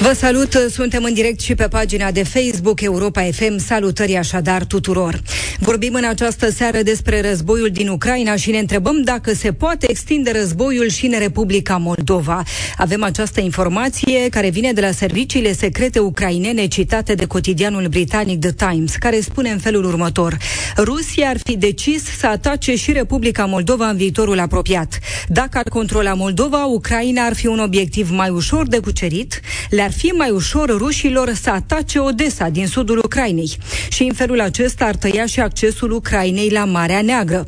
Vă salut, suntem în direct și pe pagina de Facebook Europa FM. Salutări așadar tuturor. Vorbim în această seară despre războiul din Ucraina și ne întrebăm dacă se poate extinde războiul și în Republica Moldova. Avem această informație care vine de la serviciile secrete ucrainene citate de cotidianul britanic The Times, care spune în felul următor. Rusia ar fi decis să atace și Republica Moldova în viitorul apropiat. Dacă ar controla Moldova, Ucraina ar fi un obiectiv mai ușor de cucerit, le-ar fi mai ușor rușilor să atace Odessa din sudul Ucrainei și în felul acesta ar tăia și accesul Ucrainei la Marea Neagră.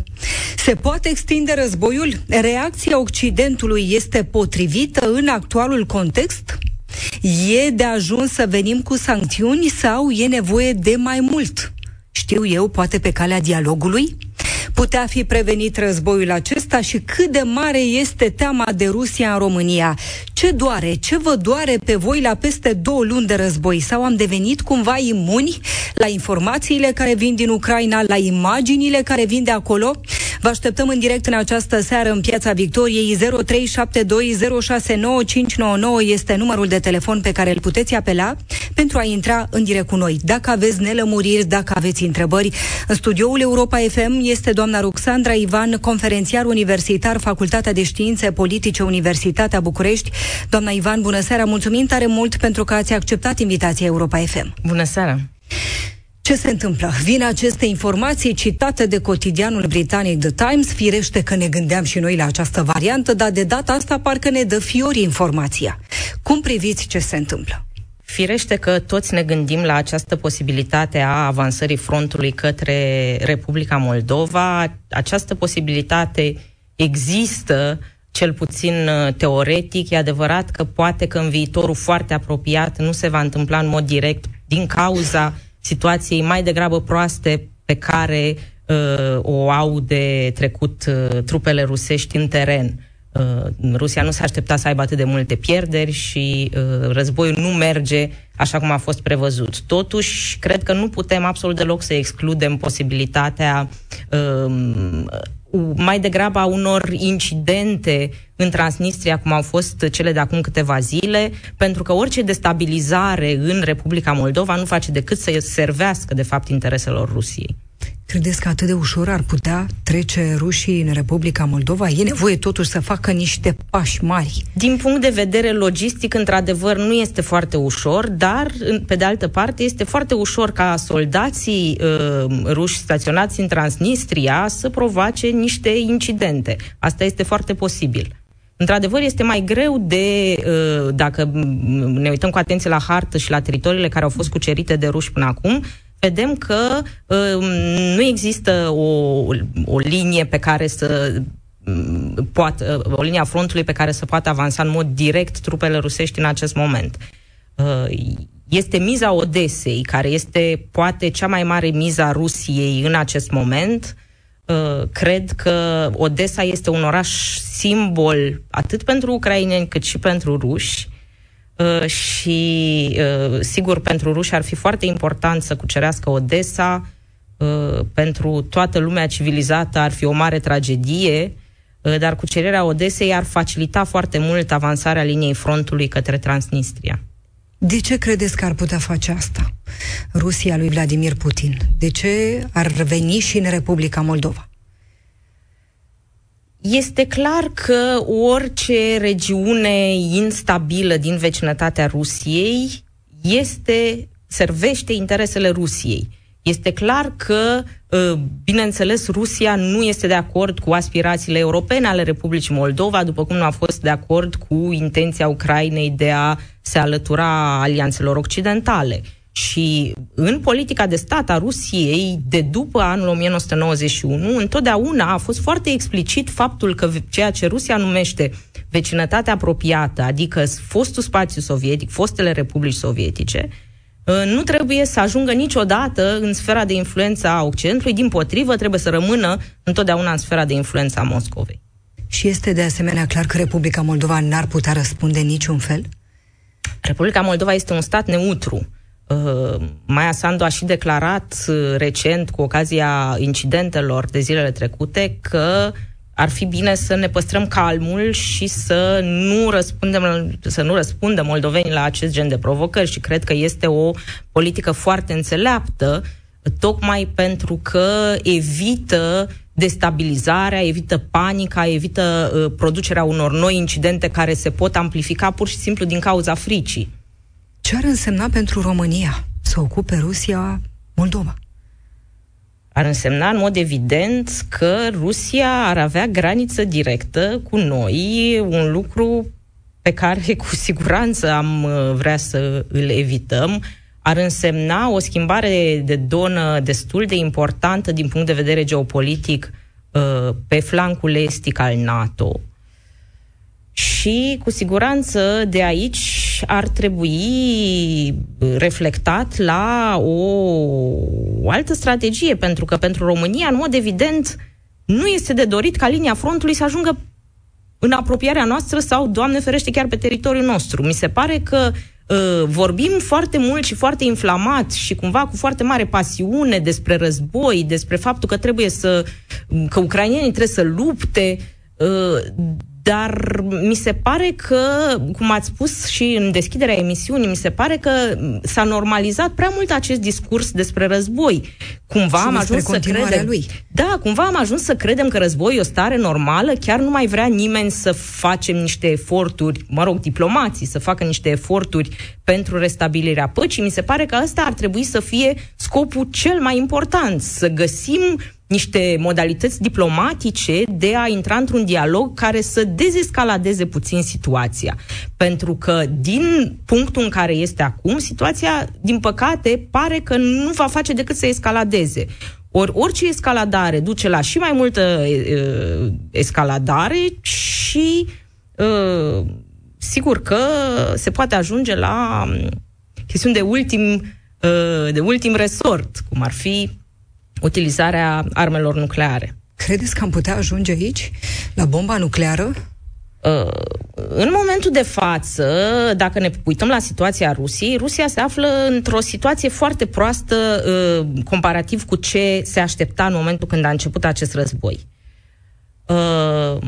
Se poate extinde războiul? Reacția Occidentului este potrivită în actualul context? E de ajuns să venim cu sancțiuni sau e nevoie de mai mult? Știu eu, poate pe calea dialogului? Putea fi prevenit războiul acesta și cât de mare este teama de Rusia în România? Ce doare? Ce vă doare pe voi la peste două luni de război? Sau am devenit cumva imuni la informațiile care vin din Ucraina, la imaginile care vin de acolo? Vă așteptăm în direct în această seară în Piața Victoriei 0372069599 este numărul de telefon pe care îl puteți apela pentru a intra în direct cu noi. Dacă aveți nelămuriri, dacă aveți întrebări, în studioul Europa FM este doamna Ruxandra Ivan, conferențiar universitar, Facultatea de Științe Politice, Universitatea București. Doamna Ivan, bună seara, mulțumim tare mult pentru că ați acceptat invitația Europa FM. Bună seara! Ce se întâmplă? Vin aceste informații citate de cotidianul britanic The Times, firește că ne gândeam și noi la această variantă, dar de data asta parcă ne dă fiori informația. Cum priviți ce se întâmplă? Firește că toți ne gândim la această posibilitate a avansării frontului către Republica Moldova. Această posibilitate există, cel puțin uh, teoretic. E adevărat că poate că în viitorul foarte apropiat nu se va întâmpla în mod direct din cauza situației mai degrabă proaste pe care uh, o au de trecut uh, trupele rusești în teren. Uh, Rusia nu s-a așteptat să aibă atât de multe pierderi și uh, războiul nu merge așa cum a fost prevăzut. Totuși, cred că nu putem absolut deloc să excludem posibilitatea uh, mai degrabă a unor incidente în Transnistria, cum au fost cele de acum câteva zile, pentru că orice destabilizare în Republica Moldova nu face decât să servească, de fapt, intereselor Rusiei. Credeți că atât de ușor ar putea trece rușii în Republica Moldova? E nevoie totuși să facă niște pași mari. Din punct de vedere logistic, într-adevăr, nu este foarte ușor, dar, pe de altă parte, este foarte ușor ca soldații uh, ruși staționați în Transnistria să provoace niște incidente. Asta este foarte posibil. Într-adevăr, este mai greu de, uh, dacă ne uităm cu atenție la hartă și la teritoriile care au fost cucerite de ruși până acum, vedem că uh, nu există o, o linie pe care să mm, poată, uh, o linie a frontului pe care să poată avansa în mod direct trupele rusești în acest moment. Uh, este miza Odesei, care este poate cea mai mare miza Rusiei în acest moment. Uh, cred că Odessa este un oraș simbol atât pentru ucraineni cât și pentru ruși. Uh, și, uh, sigur, pentru ruși ar fi foarte important să cucerească Odessa. Uh, pentru toată lumea civilizată ar fi o mare tragedie, dar cucerirea Odesei ar facilita foarte mult avansarea liniei frontului către Transnistria. De ce credeți că ar putea face asta Rusia lui Vladimir Putin? De ce ar veni și în Republica Moldova? Este clar că orice regiune instabilă din vecinătatea Rusiei este servește interesele Rusiei. Este clar că, ă, bineînțeles, Rusia nu este de acord cu aspirațiile europene ale Republicii Moldova, după cum nu a fost de acord cu intenția Ucrainei de a se alătura alianțelor occidentale. Și în politica de stat a Rusiei, de după anul 1991, întotdeauna a fost foarte explicit faptul că ceea ce Rusia numește vecinătatea apropiată, adică fostul spațiu sovietic, fostele republici sovietice, ă, nu trebuie să ajungă niciodată în sfera de influență a Occidentului, din potrivă trebuie să rămână întotdeauna în sfera de influență a Moscovei. Și este de asemenea clar că Republica Moldova n-ar putea răspunde niciun fel? Republica Moldova este un stat neutru Uh, Maia Sandu a și declarat uh, recent, cu ocazia incidentelor de zilele trecute, că ar fi bine să ne păstrăm calmul și să nu răspundem, să nu răspundă moldovenii la acest gen de provocări și cred că este o politică foarte înțeleaptă tocmai pentru că evită destabilizarea, evită panica, evită uh, producerea unor noi incidente care se pot amplifica pur și simplu din cauza fricii. Ce ar însemna pentru România să ocupe Rusia Moldova? Ar însemna în mod evident că Rusia ar avea graniță directă cu noi, un lucru pe care cu siguranță am uh, vrea să îl evităm. Ar însemna o schimbare de donă destul de importantă din punct de vedere geopolitic uh, pe flancul estic al NATO. Și cu siguranță de aici ar trebui reflectat la o, o altă strategie, pentru că pentru România, în mod evident, nu este de dorit ca linia frontului să ajungă în apropierea noastră sau, Doamne ferește, chiar pe teritoriul nostru. Mi se pare că uh, vorbim foarte mult și foarte inflamat și cumva cu foarte mare pasiune despre război, despre faptul că trebuie să, că ucrainienii trebuie să lupte, uh, dar mi se pare că, cum ați spus și în deschiderea emisiunii, mi se pare că s-a normalizat prea mult acest discurs despre război. Cumva și am ajuns să credem. Lui. Da, cumva am ajuns să credem că război e o stare normală, chiar nu mai vrea nimeni să facem niște eforturi, mă rog, diplomații, să facă niște eforturi pentru restabilirea păcii. Mi se pare că ăsta ar trebui să fie scopul cel mai important, să găsim niște modalități diplomatice de a intra într-un dialog care să dezescaladeze puțin situația. Pentru că din punctul în care este acum, situația, din păcate, pare că nu va face decât să escaladeze. Ori orice escaladare duce la și mai multă uh, escaladare și uh, sigur că se poate ajunge la um, chestiuni de ultim, uh, de ultim resort, cum ar fi utilizarea armelor nucleare. Credeți că am putea ajunge aici, la bomba nucleară? Uh, în momentul de față, dacă ne uităm la situația Rusiei, Rusia se află într-o situație foarte proastă uh, comparativ cu ce se aștepta în momentul când a început acest război. Uh,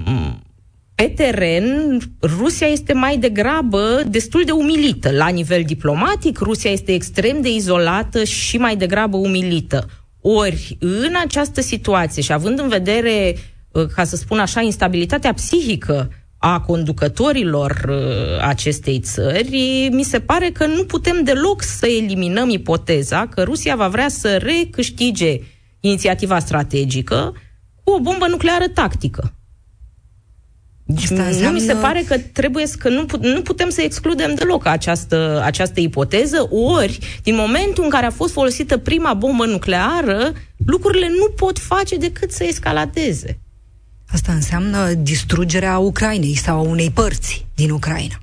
pe teren, Rusia este mai degrabă destul de umilită. La nivel diplomatic, Rusia este extrem de izolată și mai degrabă umilită. Ori, în această situație și având în vedere, uh, ca să spun așa, instabilitatea psihică a conducătorilor uh, acestei țări, mi se pare că nu putem deloc să eliminăm ipoteza că Rusia va vrea să recâștige inițiativa strategică cu o bombă nucleară tactică. Asta înseamnă... Nu mi se pare că trebuie să, că nu, nu putem să excludem deloc această, această ipoteză, ori, din momentul în care a fost folosită prima bombă nucleară, lucrurile nu pot face decât să escaladeze. Asta înseamnă distrugerea Ucrainei sau a unei părți din Ucraina.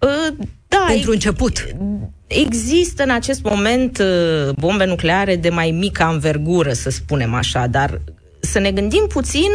Uh, da, Pentru început. Există în acest moment uh, bombe nucleare de mai mică anvergură, să spunem așa, dar să ne gândim puțin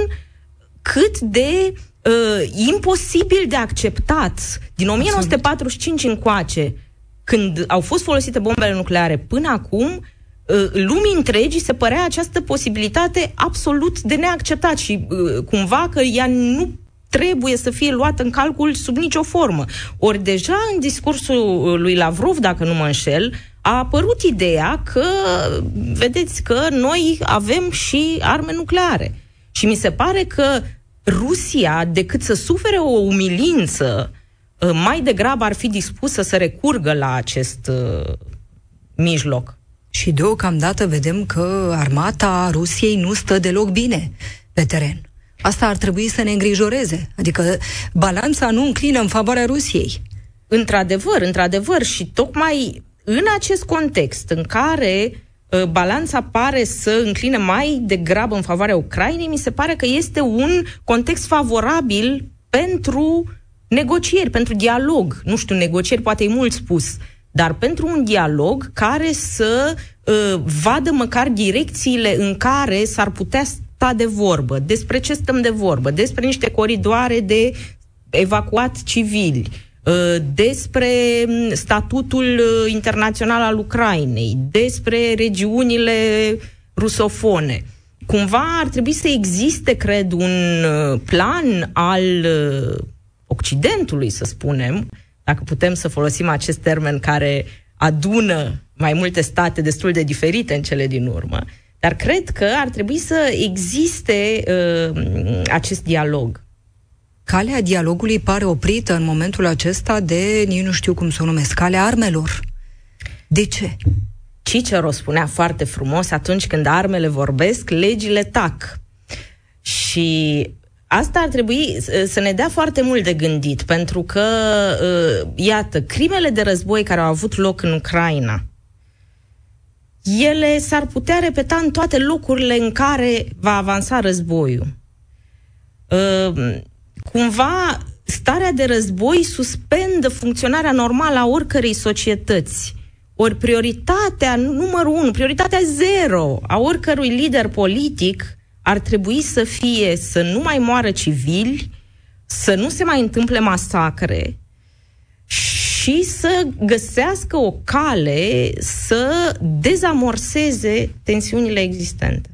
cât de uh, imposibil de acceptat. Din 1945 încoace, când au fost folosite bombele nucleare până acum, uh, lumii întregi se părea această posibilitate absolut de neacceptat și uh, cumva că ea nu trebuie să fie luată în calcul sub nicio formă. Ori deja în discursul lui Lavrov, dacă nu mă înșel, a apărut ideea că, vedeți, că noi avem și arme nucleare. Și mi se pare că Rusia, decât să sufere o umilință, uh, mai degrabă ar fi dispusă să recurgă la acest uh, mijloc. Și deocamdată vedem că armata Rusiei nu stă deloc bine pe teren. Asta ar trebui să ne îngrijoreze. Adică balanța nu înclină în favoarea Rusiei. Într-adevăr, într-adevăr. Și tocmai în acest context în care Uh, balanța pare să încline mai degrabă în favoarea Ucrainei, mi se pare că este un context favorabil pentru negocieri, pentru dialog. Nu știu, negocieri poate e mult spus, dar pentru un dialog care să uh, vadă măcar direcțiile în care s-ar putea sta de vorbă, despre ce stăm de vorbă, despre niște coridoare de evacuat civili, uh, despre mm, statutul uh, internațional al Ucrainei, despre regiunile rusofone. Cumva ar trebui să existe, cred, un uh, plan al Occidentului, să spunem, dacă putem să folosim acest termen care adună mai multe state destul de diferite în cele din urmă, dar cred că ar trebui să existe uh, acest dialog. Calea dialogului pare oprită în momentul acesta de, nici nu știu cum să o numesc, calea armelor. De ce? Cicero spunea foarte frumos, atunci când armele vorbesc, legile tac. Și Asta ar trebui să ne dea foarte mult de gândit, pentru că, uh, iată, crimele de război care au avut loc în Ucraina, ele s-ar putea repeta în toate locurile în care va avansa războiul. Uh, cumva, starea de război suspendă funcționarea normală a oricărei societăți. Ori prioritatea numărul unu, prioritatea zero a oricărui lider politic ar trebui să fie să nu mai moară civili, să nu se mai întâmple masacre și să găsească o cale să dezamorseze tensiunile existente.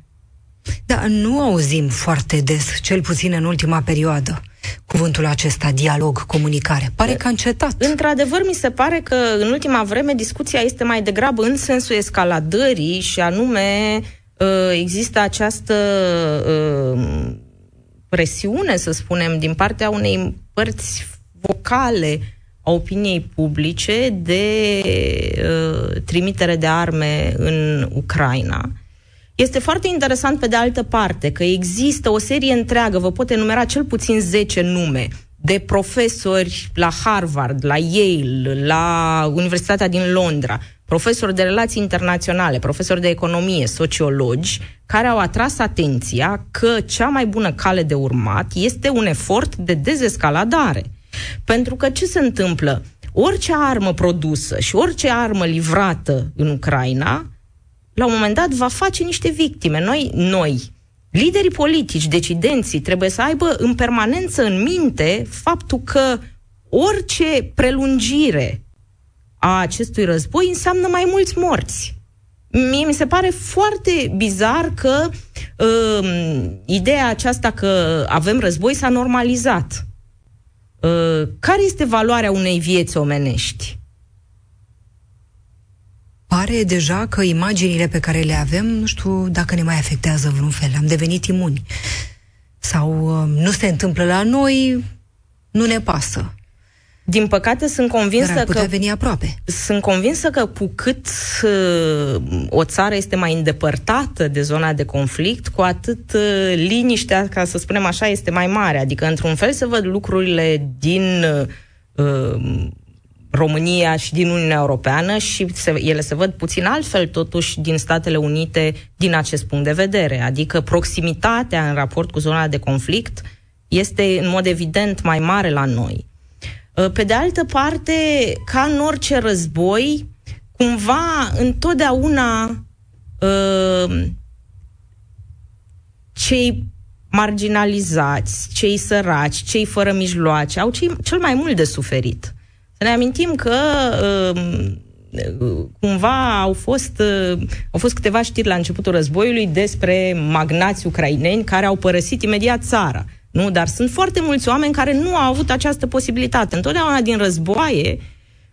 Da, nu auzim foarte des, cel puțin în ultima perioadă, cuvântul acesta, dialog, comunicare. Pare că a încetat. Într-adevăr, mi se pare că în ultima vreme discuția este mai degrabă în sensul escaladării și anume Uh, există această uh, presiune, să spunem, din partea unei părți vocale a opiniei publice de uh, trimitere de arme în Ucraina. Este foarte interesant, pe de altă parte, că există o serie întreagă, vă pot enumera cel puțin 10 nume, de profesori la Harvard, la Yale, la Universitatea din Londra, profesori de relații internaționale, profesori de economie, sociologi, care au atras atenția că cea mai bună cale de urmat este un efort de dezescaladare. Pentru că ce se întâmplă? Orice armă produsă și orice armă livrată în Ucraina, la un moment dat va face niște victime. Noi, noi, liderii politici, decidenții, trebuie să aibă în permanență în minte faptul că orice prelungire a acestui război înseamnă mai mulți morți. Mie mi se pare foarte bizar că uh, ideea aceasta că avem război s-a normalizat. Uh, care este valoarea unei vieți omenești? Pare deja că imaginile pe care le avem, nu știu dacă ne mai afectează vreun fel. Am devenit imuni. Sau uh, nu se întâmplă la noi, nu ne pasă. Din păcate, sunt convinsă Dar că veni aproape. Sunt convinsă că cu cât uh, o țară este mai îndepărtată de zona de conflict, cu atât uh, liniștea, ca să spunem așa, este mai mare. Adică, într-un fel, se văd lucrurile din uh, România și din Uniunea Europeană și se, ele se văd puțin altfel, totuși, din Statele Unite din acest punct de vedere. Adică proximitatea în raport cu zona de conflict este, în mod evident, mai mare la noi. Uh, pe de altă parte, ca în orice război, cumva întotdeauna uh, cei marginalizați, cei săraci, cei fără mijloace, au cei, cel mai mult de suferit. Să ne amintim că uh, cumva au fost, au fost câteva știri la începutul războiului despre magnați ucraineni care au părăsit imediat țara. Nu? Dar sunt foarte mulți oameni care nu au avut această posibilitate. Întotdeauna din războaie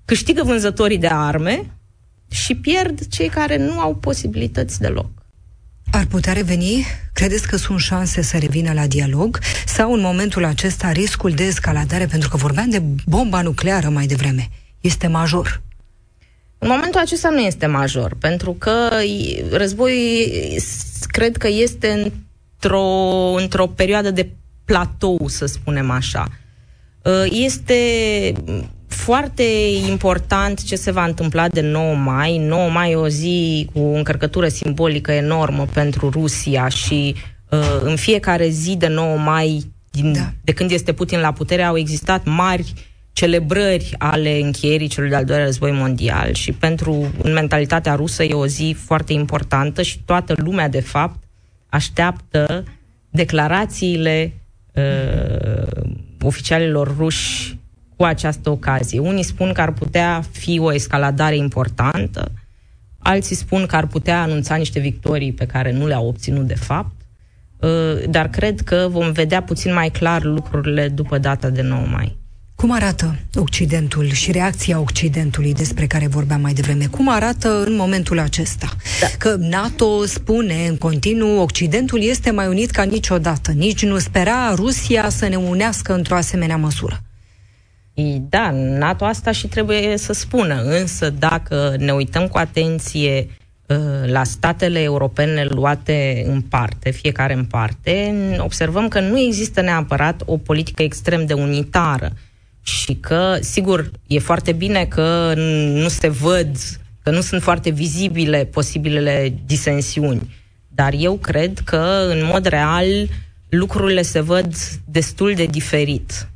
câștigă vânzătorii de arme și pierd cei care nu au posibilități deloc. Ar putea reveni? Credeți că sunt șanse să revină la dialog? Sau în momentul acesta riscul de escaladare, pentru că vorbeam de bomba nucleară mai devreme, este major? În momentul acesta nu este major, pentru că războiul cred că este într-o, într-o perioadă de platou, să spunem așa. Uh, este foarte important ce se va întâmpla de 9 mai. 9 mai e o zi cu o încărcătură simbolică enormă pentru Rusia și uh, în fiecare zi de 9 mai, din, da. de când este Putin la putere, au existat mari celebrări ale încheierii celui de-al doilea război mondial și pentru în mentalitatea rusă e o zi foarte importantă și toată lumea, de fapt, așteaptă declarațiile uh, oficialilor ruși cu această ocazie. Unii spun că ar putea fi o escaladare importantă, alții spun că ar putea anunța niște victorii pe care nu le-au obținut de fapt, uh, dar cred că vom vedea puțin mai clar lucrurile după data de 9 mai. Cum arată Occidentul și reacția Occidentului despre care vorbeam mai devreme? Cum arată în momentul acesta? Da. Că NATO spune în continuu, Occidentul este mai unit ca niciodată. Nici nu spera Rusia să ne unească într-o asemenea măsură. Da, NATO asta și trebuie să spună, însă dacă ne uităm cu atenție uh, la statele europene luate în parte, fiecare în parte, observăm că nu există neapărat o politică extrem de unitară și că, sigur, e foarte bine că nu se văd, că nu sunt foarte vizibile posibilele disensiuni, dar eu cred că, în mod real, lucrurile se văd destul de diferit.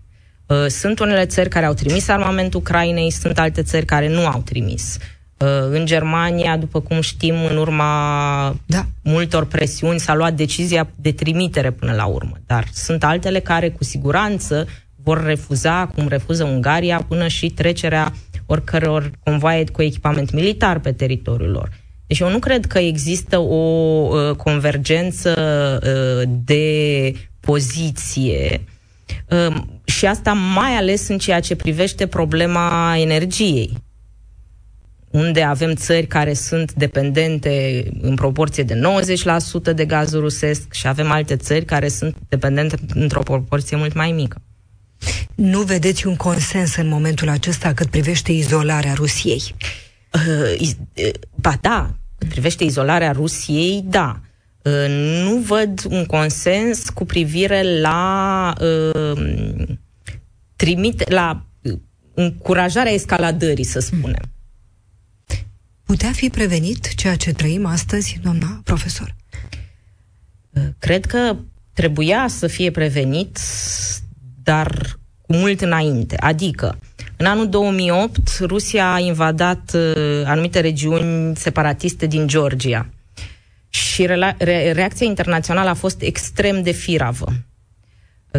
Uh, sunt unele țări care au trimis armament Ucrainei, sunt alte țări care nu au trimis. Uh, în Germania, după cum știm, în urma da. multor presiuni s-a luat decizia de trimitere până la urmă. Dar sunt altele care, cu siguranță, vor refuza, cum refuză Ungaria, până și trecerea oricăror convoaie cu echipament militar pe teritoriul lor. Deci eu nu cred că există o uh, convergență uh, de poziție uh, și asta mai ales în ceea ce privește problema energiei unde avem țări care sunt dependente în proporție de 90% de gazul rusesc și avem alte țări care sunt dependente într-o proporție mult mai mică. Nu vedeți un consens în momentul acesta cât privește izolarea Rusiei? Uh, iz- uh, ba da, cât privește izolarea Rusiei, da. Uh, nu văd un consens cu privire la uh, trimite, la uh, încurajarea escaladării, să spunem. Putea fi prevenit ceea ce trăim astăzi, doamna profesor? Uh, cred că trebuia să fie prevenit, dar cu mult înainte. Adică, în anul 2008, Rusia a invadat uh, anumite regiuni separatiste din Georgia și re- re- reacția internațională a fost extrem de firavă.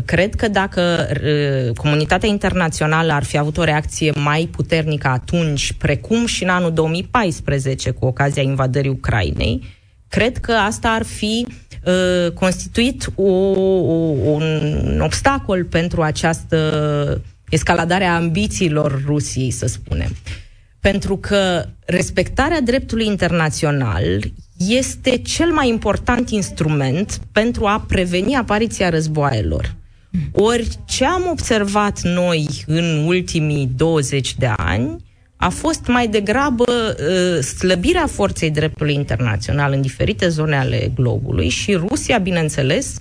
Cred că dacă uh, comunitatea internațională ar fi avut o reacție mai puternică atunci, precum și în anul 2014, cu ocazia invadării Ucrainei, cred că asta ar fi uh, constituit o, o, un obstacol pentru această escaladare a ambițiilor Rusiei, să spunem. Pentru că respectarea dreptului internațional este cel mai important instrument pentru a preveni apariția războaielor. Ori ce am observat noi în ultimii 20 de ani a fost mai degrabă uh, slăbirea forței dreptului internațional în diferite zone ale globului și Rusia, bineînțeles,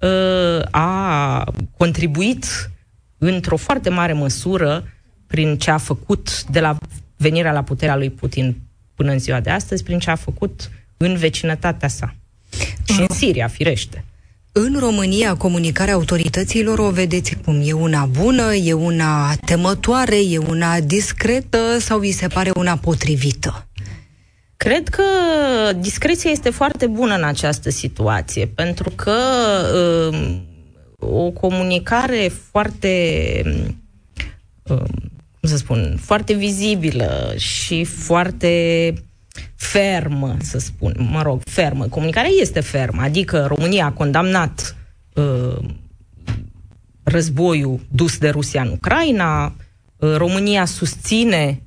uh, a contribuit într-o foarte mare măsură prin ce a făcut de la venirea la puterea lui Putin până în ziua de astăzi, prin ce a făcut în vecinătatea sa. Și în Siria, firește. În România, comunicarea autorităților o vedeți cum? E una bună, e una temătoare, e una discretă sau vi se pare una potrivită? Cred că discreția este foarte bună în această situație, pentru că uh, o comunicare foarte, uh, cum să spun, foarte vizibilă și foarte fermă, să spun, mă rog, fermă. Comunicarea este fermă, adică România a condamnat uh, războiul dus de Rusia în Ucraina, uh, România susține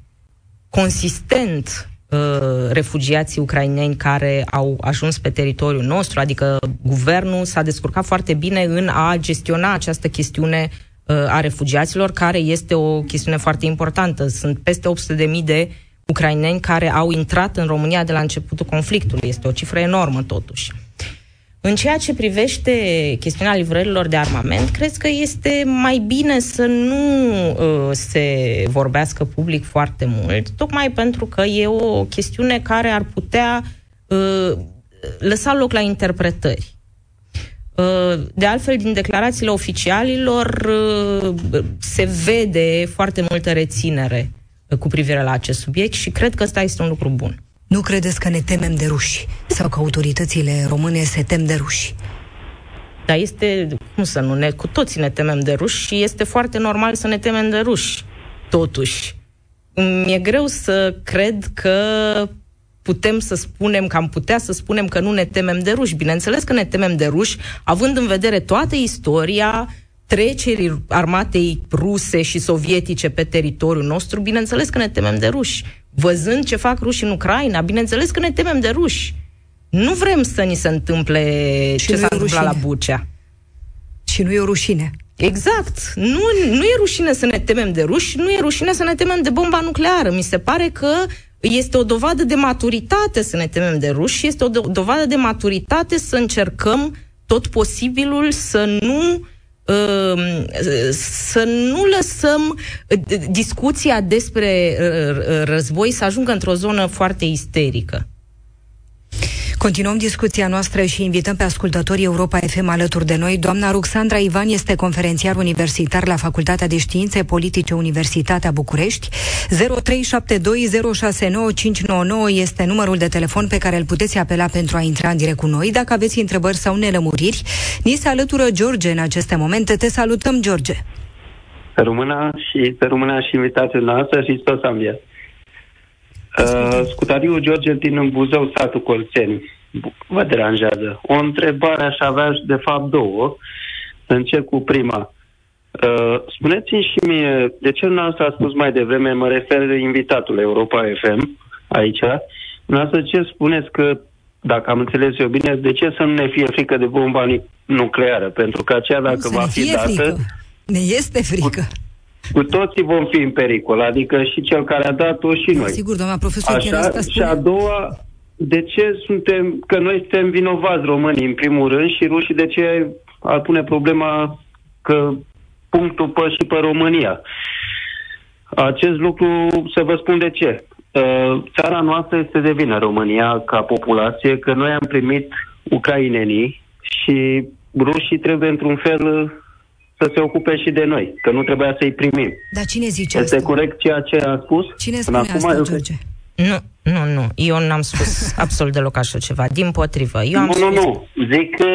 consistent uh, refugiații ucraineni care au ajuns pe teritoriul nostru, adică guvernul s-a descurcat foarte bine în a gestiona această chestiune uh, a refugiaților, care este o chestiune foarte importantă. Sunt peste 800.000 de ucraineni care au intrat în România de la începutul conflictului. Este o cifră enormă, totuși. În ceea ce privește chestiunea livrărilor de armament, cred că este mai bine să nu uh, se vorbească public foarte mult, tocmai pentru că e o chestiune care ar putea uh, lăsa loc la interpretări. Uh, de altfel, din declarațiile oficialilor uh, se vede foarte multă reținere cu privire la acest subiect și cred că ăsta este un lucru bun. Nu credeți că ne temem de ruși sau că autoritățile române se tem de ruși? Dar este Cum să nu? Ne, cu toții ne temem de ruși și este foarte normal să ne temem de ruși. Totuși, mi-e greu să cred că putem să spunem, că am putea să spunem că nu ne temem de ruși. Bineînțeles că ne temem de ruși, având în vedere toată istoria trecerii armatei ruse și sovietice pe teritoriul nostru, bineînțeles că ne temem de ruși. Văzând ce fac ruși în Ucraina, bineînțeles că ne temem de ruși. Nu vrem să ni se întâmple și ce s-a întâmplat la Bucea. Și nu e o rușine. Exact. Nu, nu e rușine să ne temem de ruși, nu e rușine să ne temem de bomba nucleară. Mi se pare că este o dovadă de maturitate să ne temem de ruși și este o do- dovadă de maturitate să încercăm tot posibilul să nu uh, să nu lăsăm uh, discuția despre uh, război să ajungă într-o zonă foarte isterică. Continuăm discuția noastră și invităm pe ascultătorii Europa FM alături de noi. Doamna Ruxandra Ivan este conferențiar universitar la Facultatea de Științe Politice Universitatea București. 0372069599 este numărul de telefon pe care îl puteți apela pentru a intra în direct cu noi. Dacă aveți întrebări sau nelămuriri, ni se alătură George în aceste momente. Te salutăm, George! Să rămână și, să rămână și invitația noastră și tot ambient. Uh, Scutariu George din Buzău, satul Colțeni. Vă deranjează. O întrebare aș avea de fapt două. Să încep cu prima. Uh, spuneți-mi și mie, de ce nu a spus mai devreme, mă refer invitatul Europa FM aici, dumneavoastră ce spuneți că, dacă am înțeles eu bine, de ce să nu ne fie frică de bomba nucleară? Pentru că aceea, dacă nu va fi dată... Frică. Ne este frică. Cu, cu toții vom fi în pericol, adică și cel care a dat-o și noi. Sigur, doamna profesor, Așa, chiar asta spune... Și a doua, de ce suntem, că noi suntem vinovați românii în primul rând și rușii de ce ar pune problema că punctul pe și pe România. Acest lucru, să vă spun de ce. Uh, țara noastră este de vină, România, ca populație, că noi am primit ucrainenii și rușii trebuie într-un fel să se ocupe și de noi, că nu trebuia să-i primim. Dar cine zice Este asta? corect ceea ce a spus? Cine spune acum, asta, George? Nu, nu, nu. Eu n-am spus absolut deloc așa ceva. Din potrivă. Eu am nu, spus... nu, nu. Zic că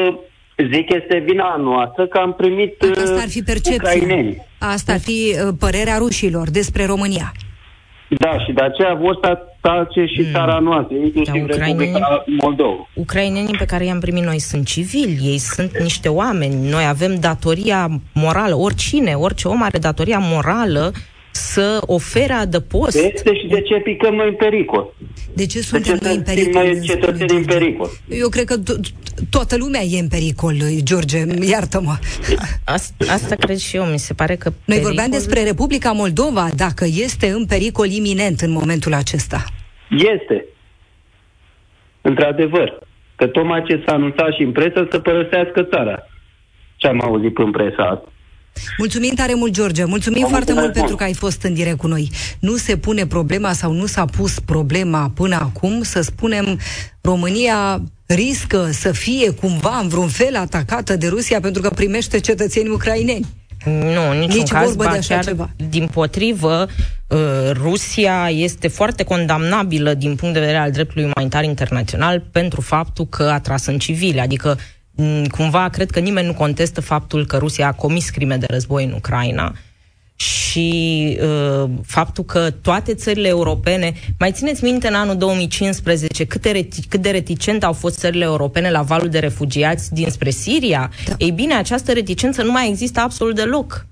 Zic este vina noastră că am primit Asta ar fi percepția. Ucraineni. Asta ar fi uh, părerea rușilor despre România. Da, și de aceea vor să atace și mm. țara noastră, inclusiv da, Republica Moldova. Ucrainenii pe care i-am primit noi sunt civili, ei sunt niște oameni. Noi avem datoria morală, oricine, orice om are datoria morală să ofere adăpost. Este și de ce picăm noi în pericol. De ce suntem de ce noi în pericol? Noi cetățenii în pericol. Eu cred că toată lumea e în pericol, George, iartă-mă. Asta, asta cred și eu, mi se pare că... Noi pericol... vorbeam despre Republica Moldova, dacă este în pericol iminent în momentul acesta. Este. Într-adevăr. Că tocmai ce s-a anunțat și în presă să părăsească țara. Ce am auzit în presa asta. Mulțumim tare mult, George. Mulțumim foarte mult pentru că ai fost în direct cu noi. Nu se pune problema sau nu s-a pus problema până acum să spunem România riscă să fie cumva în vreun fel atacată de Rusia pentru că primește cetățeni ucraineni. Nu, niciun Nici caz, vorbă de așa chiar, ceva. Din potrivă, uh, Rusia este foarte condamnabilă din punct de vedere al dreptului umanitar internațional pentru faptul că a tras în civile, adică Mm, cumva cred că nimeni nu contestă faptul că Rusia a comis crime de război în Ucraina și uh, faptul că toate țările europene, mai țineți minte în anul 2015 cât de, reti- cât de reticente au fost țările europene la valul de refugiați dinspre Siria? Da. Ei bine, această reticență nu mai există absolut deloc.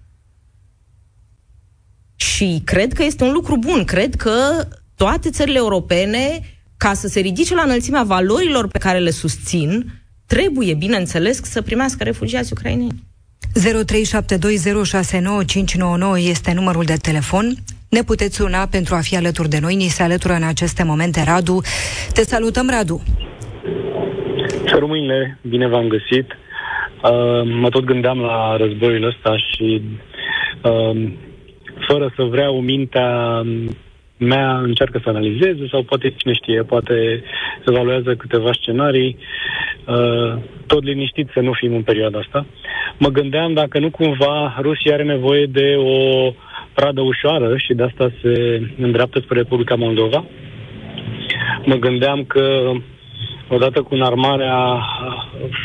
Și cred că este un lucru bun. Cred că toate țările europene, ca să se ridice la înălțimea valorilor pe care le susțin, trebuie, bineînțeles, să primească refugiați ucraineni. 0372069599 este numărul de telefon. Ne puteți suna pentru a fi alături de noi. Ni se alătură în aceste momente Radu. Te salutăm, Radu. Să rămâine, bine v-am găsit. Uh, mă tot gândeam la războiul ăsta și uh, fără să vreau mintea mea încearcă să analizeze sau poate, cine știe, poate evaluează câteva scenarii, uh, tot liniștit să nu fim în perioada asta. Mă gândeam dacă nu cumva Rusia are nevoie de o pradă ușoară și de asta se îndreaptă spre Republica Moldova. Mă gândeam că odată cu înarmarea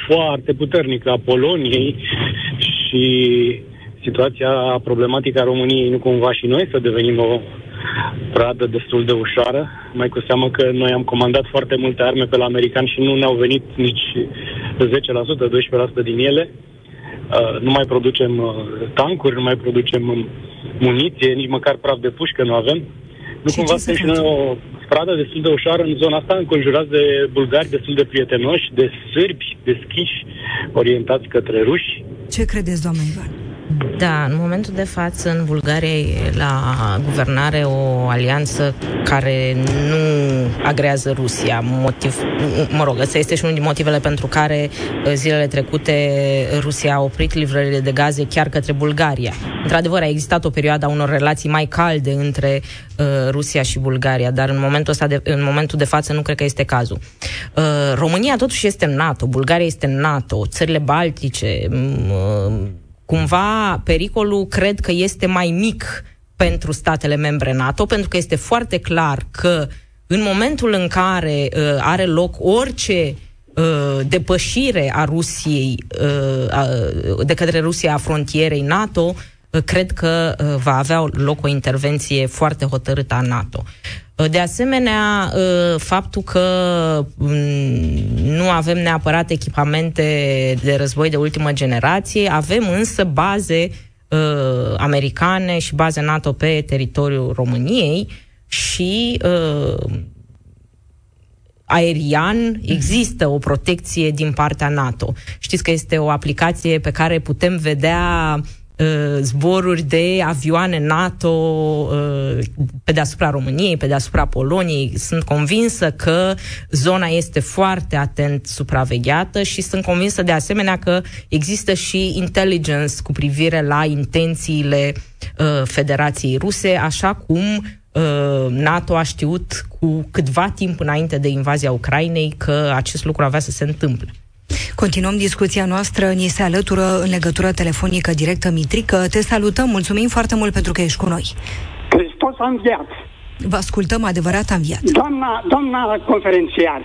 foarte puternică a Poloniei și situația problematică a României, nu cumva și noi să devenim o pradă destul de ușoară, mai cu seamă că noi am comandat foarte multe arme pe la americani și nu ne-au venit nici 10%, 12% din ele. Uh, nu mai producem uh, tancuri, nu mai producem um, muniție, nici măcar praf de pușcă nu avem. Nu ce cumva suntem și noi o stradă destul de ușoară în zona asta, înconjurați de bulgari destul de prietenoși, de sârbi deschiși, orientați către ruși. Ce credeți, doamna Ivan? Da, în momentul de față, în Bulgaria e la guvernare o alianță care nu agrează Rusia. Motiv, mă rog, ăsta este și unul din motivele pentru care uh, zilele trecute Rusia a oprit livrările de gaze chiar către Bulgaria. Într-adevăr, a existat o perioadă a unor relații mai calde între uh, Rusia și Bulgaria, dar în momentul, ăsta de, în momentul de față nu cred că este cazul. Uh, România totuși este NATO, Bulgaria este NATO, țările baltice, uh, cumva pericolul cred că este mai mic pentru statele membre NATO, pentru că este foarte clar că în momentul în care uh, are loc orice uh, depășire a Rusiei uh, de către Rusia a frontierei NATO, uh, cred că uh, va avea loc o intervenție foarte hotărâtă a NATO. Uh, de asemenea, uh, faptul că mm, nu avem neapărat echipamente de război de ultimă generație, avem însă baze uh, americane și baze NATO pe teritoriul României și aerian există o protecție din partea NATO. Știți că este o aplicație pe care putem vedea Uh, zboruri de avioane NATO uh, pe deasupra României, pe deasupra Poloniei. Sunt convinsă că zona este foarte atent supravegheată și sunt convinsă de asemenea că există și intelligence cu privire la intențiile uh, Federației Ruse, așa cum NATO a știut cu câtva timp înainte de invazia Ucrainei că acest lucru avea să se întâmple. Continuăm discuția noastră, ni se alătură în legătură telefonică directă Mitrică. Te salutăm, mulțumim foarte mult pentru că ești cu noi. Hristos a înviat. Vă ascultăm, adevărat am înviat. Doamna, doamna conferențiar,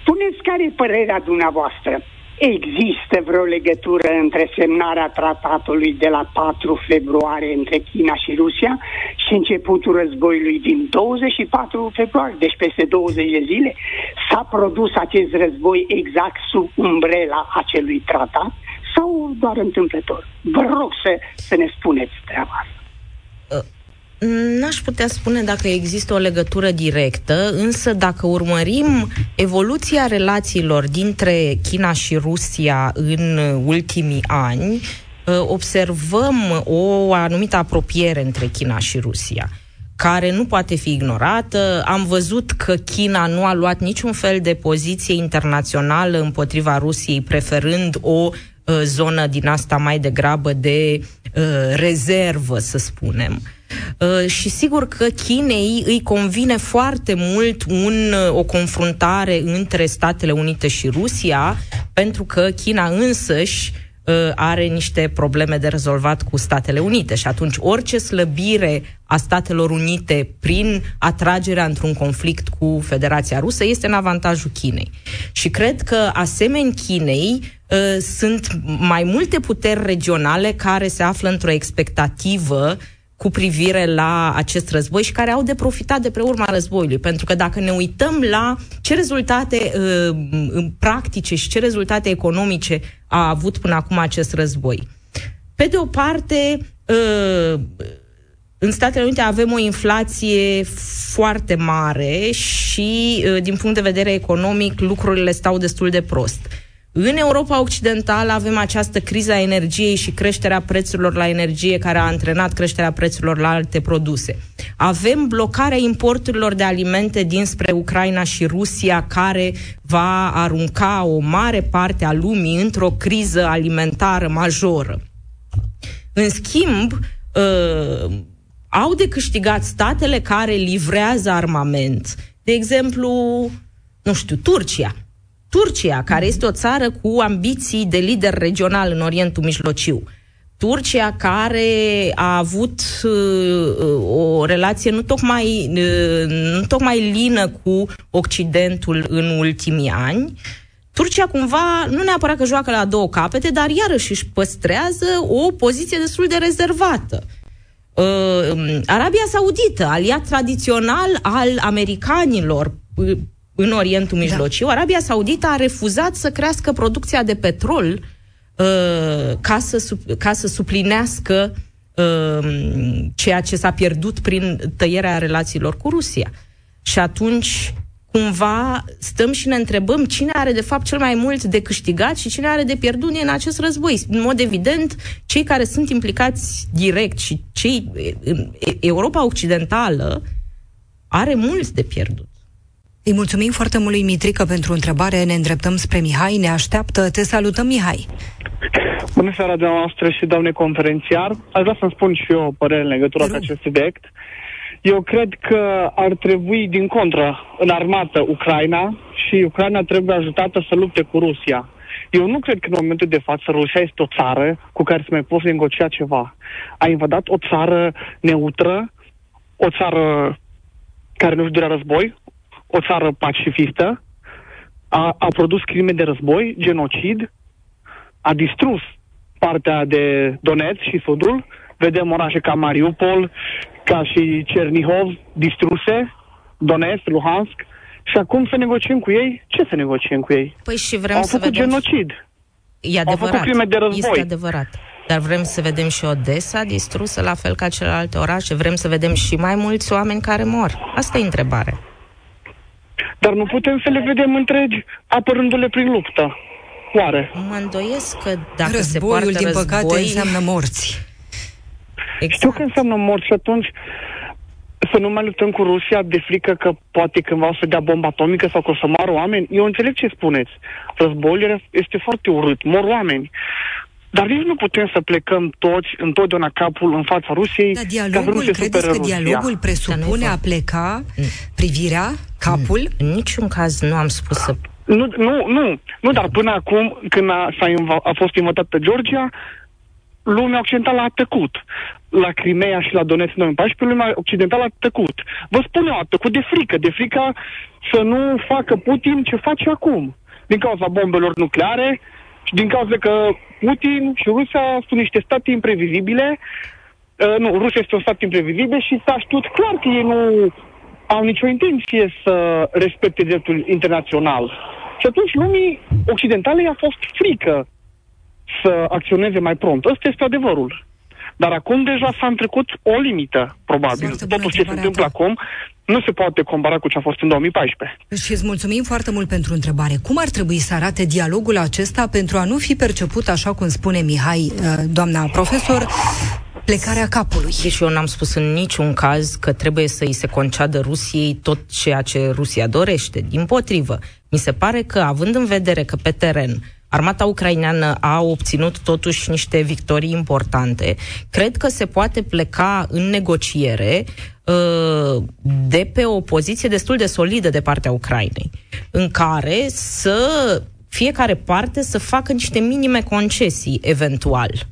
spuneți care e părerea dumneavoastră Există vreo legătură între semnarea tratatului de la 4 februarie între China și Rusia și începutul războiului din 24 februarie, deci peste 20 de zile? S-a produs acest război exact sub umbrela acelui tratat sau doar întâmplător? Vă rog să, să ne spuneți treaba asta. N-aș putea spune dacă există o legătură directă, însă dacă urmărim evoluția relațiilor dintre China și Rusia în ultimii ani, ă, observăm o anumită apropiere între China și Rusia care nu poate fi ignorată. Am văzut că China nu a luat niciun fel de poziție internațională împotriva Rusiei, preferând o uh, zonă din asta mai degrabă de uh, rezervă, să spunem. Uh, și sigur că Chinei îi convine foarte mult un, uh, o confruntare între Statele Unite și Rusia, pentru că China însăși uh, are niște probleme de rezolvat cu Statele Unite și atunci orice slăbire a Statelor Unite prin atragerea într-un conflict cu Federația Rusă este în avantajul Chinei. Și cred că asemeni Chinei uh, sunt mai multe puteri regionale care se află într-o expectativă uh, cu privire la acest război și care au de profitat de pe urma războiului. Pentru că dacă ne uităm la ce rezultate uh, practice și ce rezultate economice a avut până acum acest război. Pe de o parte, uh, în Statele Unite avem o inflație foarte mare și, uh, din punct de vedere economic, lucrurile stau destul de prost. În Europa Occidentală avem această criză a energiei și creșterea prețurilor la energie care a antrenat creșterea prețurilor la alte produse. Avem blocarea importurilor de alimente dinspre Ucraina și Rusia care va arunca o mare parte a lumii într-o criză alimentară majoră. În schimb, uh, au de câștigat statele care livrează armament. De exemplu, nu știu, Turcia Turcia, care este o țară cu ambiții de lider regional în Orientul Mijlociu. Turcia care a avut uh, o relație nu tocmai, uh, nu tocmai lină cu Occidentul în ultimii ani. Turcia cumva nu neapărat că joacă la două capete, dar iarăși își păstrează o poziție destul de rezervată. Uh, Arabia Saudită, aliat tradițional al americanilor uh, în Orientul da. Mijlociu, da. Arabia Saudită a refuzat să crească producția de petrol uh, ca, să, ca să suplinească uh, ceea ce s-a pierdut prin tăierea relațiilor cu Rusia. Și atunci cumva stăm și ne întrebăm cine are de fapt cel mai mult de câștigat și cine are de pierdut în acest război. În mod evident, cei care sunt implicați direct și cei Europa Occidentală are mult de pierdut. Îi mulțumim foarte mult lui Mitrică pentru întrebare. Ne îndreptăm spre Mihai. Ne așteaptă. Te salutăm, Mihai. Bună seara, noastră și doamne conferențiar. Aș vrea să-mi spun și eu părere în legătură cu acest subiect. Eu cred că ar trebui, din contră, în armată Ucraina și Ucraina trebuie ajutată să lupte cu Rusia. Eu nu cred că în momentul de față Rusia este o țară cu care să mai poți negocia ceva. A invadat o țară neutră, o țară care nu-și durea război, o țară pacifistă, a, a produs crime de război, genocid, a distrus partea de Donetsk și Sudul, vedem orașe ca Mariupol, ca și Cernihov, distruse, Donetsk, Luhansk, și acum să negociem cu ei? Ce să negociem cu ei? Păi și vrem Au să făcut vedem... genocid. E adevărat. Au făcut crime de război. Este adevărat. Dar vrem să vedem și Odessa distrusă, la fel ca celelalte orașe? Vrem să vedem și mai mulți oameni care mor? Asta e întrebare. Dar nu putem să le vedem întregi apărându-le prin luptă. Oare? Mă îndoiesc că dacă Războiul, se poartă din război... păcate, înseamnă morți. Exact. Știu că înseamnă morți și atunci să nu mai luptăm cu Rusia de frică că poate cândva o să dea bomba atomică sau că o să moară oameni. Eu înțeleg ce spuneți. Războiul este foarte urât, mor oameni. Dar nici nu putem să plecăm toți întotdeauna capul în fața Rusiei. Dar dialogul, ca credeți că Rusia. dialogul presupune a pleca privirea, capul? În niciun caz nu am spus să... Nu, nu, nu, nu, dar până acum, când a, s-a inv- a fost invitată Georgia, lumea occidentală a tăcut. La Crimea și la Donetsk în 2014, lumea occidentală a tăcut. Vă spun eu, a tăcut de frică, de frică să nu facă Putin ce face acum. Din cauza bombelor nucleare și din cauza că Putin și Rusia sunt niște state imprevizibile. Uh, nu, Rusia este un stat imprevizibil și s-a știut clar că ei nu au nicio intenție să respecte dreptul internațional. Și atunci lumii occidentale i-a fost frică să acționeze mai prompt. Ăsta este adevărul. Dar acum deja s-a întrecut o limită, probabil. Foarte bună Totul ce se întrebarea întâmplă ta. acum nu se poate compara cu ce a fost în 2014. Și îți mulțumim foarte mult pentru întrebare. Cum ar trebui să arate dialogul acesta pentru a nu fi perceput, așa cum spune Mihai, uh, doamna profesor, plecarea capului? Deci eu n-am spus în niciun caz că trebuie să îi se conceadă Rusiei tot ceea ce Rusia dorește. Din potrivă, mi se pare că, având în vedere că pe teren armata ucraineană a obținut totuși niște victorii importante, cred că se poate pleca în negociere uh, de pe o poziție destul de solidă de partea Ucrainei, în care să fiecare parte să facă niște minime concesii, eventual.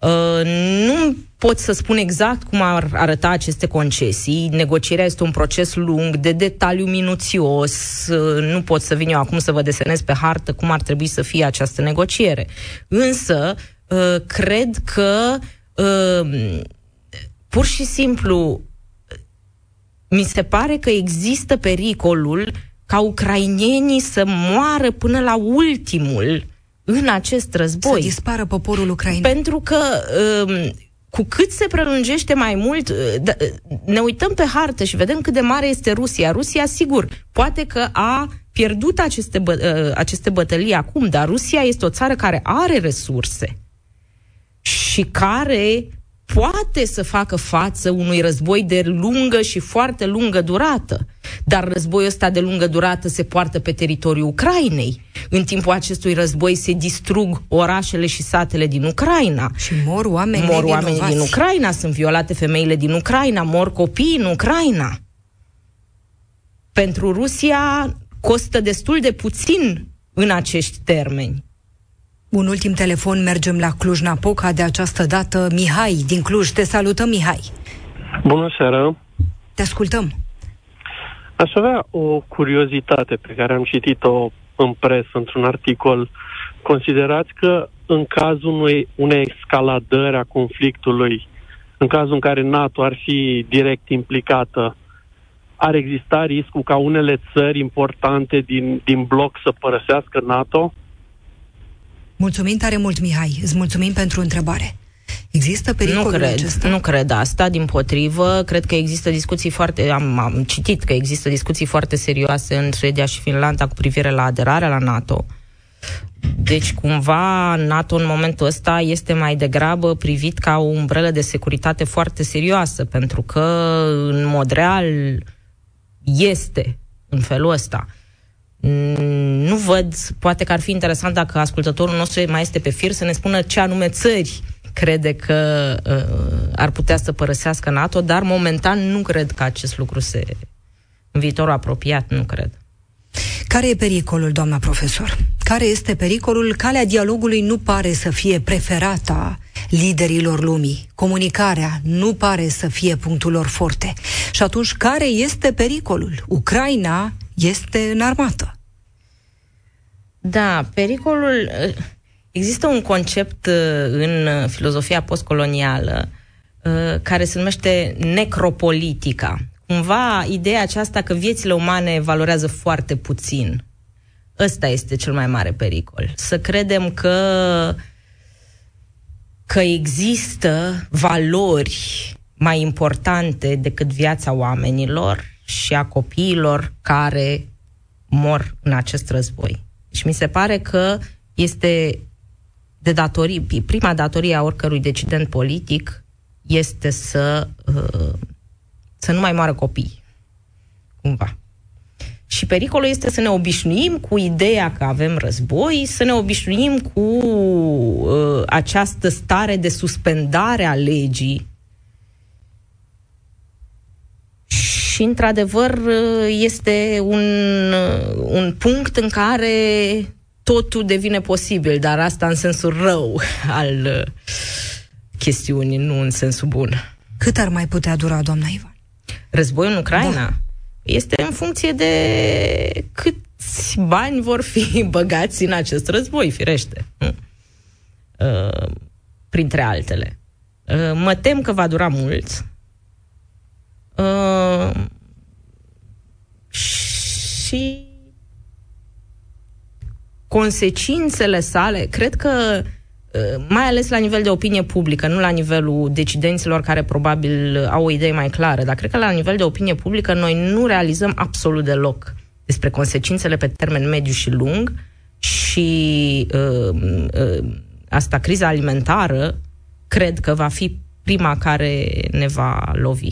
Uh, nu pot să spun exact cum ar arăta aceste concesii. Negocierea este un proces lung, de detaliu minuțios. Uh, nu pot să vin eu acum să vă desenez pe hartă cum ar trebui să fie această negociere. Însă, uh, cred că uh, pur și simplu mi se pare că există pericolul ca ucrainienii să moară până la ultimul în acest război. Să dispară poporul ucrainean. Pentru că um, cu cât se prelungește mai mult, uh, da, uh, ne uităm pe hartă și vedem cât de mare este Rusia. Rusia, sigur, poate că a pierdut aceste, bă, uh, aceste bătălii acum, dar Rusia este o țară care are resurse și care poate să facă față unui război de lungă și foarte lungă durată. Dar războiul ăsta de lungă durată se poartă pe teritoriul Ucrainei. În timpul acestui război se distrug orașele și satele din Ucraina. Și mor oameni Mor oamenii nevinovați. din Ucraina, sunt violate femeile din Ucraina, mor copii în Ucraina. Pentru Rusia costă destul de puțin în acești termeni. Un ultim telefon, mergem la Cluj-Napoca de această dată. Mihai, din Cluj, te salutăm, Mihai. Bună seara! Te ascultăm. Aș avea o curiozitate pe care am citit-o în presă, într-un articol, considerați că în cazul unei, unei escaladări a conflictului, în cazul în care NATO ar fi direct implicată, ar exista riscul ca unele țări importante din, din bloc să părăsească NATO? Mulțumim tare mult, Mihai. Îți mulțumim pentru întrebare. Există pericolul nu cred, acesta? Nu cred asta, din potrivă. Cred că există discuții foarte... Am, am citit că există discuții foarte serioase în Suedia și Finlanda cu privire la aderarea la NATO. Deci, cumva, NATO în momentul ăsta este mai degrabă privit ca o umbrelă de securitate foarte serioasă, pentru că, în mod real, este în felul ăsta. Nu văd, poate că ar fi interesant dacă ascultătorul nostru mai este pe fir să ne spună ce anume țări crede că uh, ar putea să părăsească NATO, dar momentan nu cred că acest lucru se... În viitorul apropiat, nu cred. Care e pericolul, doamna profesor? Care este pericolul? Calea dialogului nu pare să fie preferata liderilor lumii. Comunicarea nu pare să fie punctul lor forte. Și atunci, care este pericolul? Ucraina este în armată. Da, pericolul... Există un concept uh, în filozofia postcolonială uh, care se numește necropolitica. Cumva, ideea aceasta că viețile umane valorează foarte puțin. Ăsta este cel mai mare pericol. Să credem că că există valori mai importante decât viața oamenilor și a copiilor care mor în acest război. Și mi se pare că este de datorii, prima datorie a oricărui decident politic este să, uh, să nu mai moară copii. Cumva. Și pericolul este să ne obișnuim cu ideea că avem război, să ne obișnuim cu uh, această stare de suspendare a legii. Și, într-adevăr, uh, este un, uh, un punct în care totul devine posibil, dar asta în sensul rău al uh, chestiunii, nu în sensul bun. Cât ar mai putea dura, doamna Ivan? Războiul în Ucraina? Da. Este în funcție de câți bani vor fi băgați în acest război, firește. Uh, printre altele. Uh, mă tem că va dura mult. Uh, și consecințele sale, cred că uh, mai ales la nivel de opinie publică, nu la nivelul decidenților care probabil au o idee mai clară, dar cred că la nivel de opinie publică noi nu realizăm absolut deloc despre consecințele pe termen mediu și lung și uh, uh, asta, criza alimentară, cred că va fi prima care ne va lovi.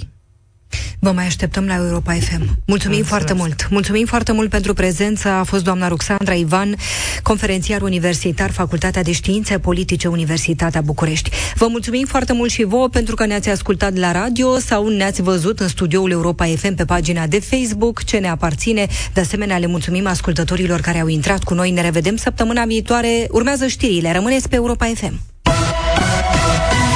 Vă mai așteptăm la Europa FM. Mulțumim Mulțumesc. foarte mult. Mulțumim foarte mult pentru prezență. A fost doamna Ruxandra Ivan, conferențiar universitar, Facultatea de Științe Politice, Universitatea București. Vă mulțumim foarte mult și vouă pentru că ne-ați ascultat la radio sau ne-ați văzut în studioul Europa FM pe pagina de Facebook, ce ne aparține. De asemenea, le mulțumim ascultătorilor care au intrat cu noi. Ne revedem săptămâna viitoare. Urmează știrile. Rămâneți pe Europa FM.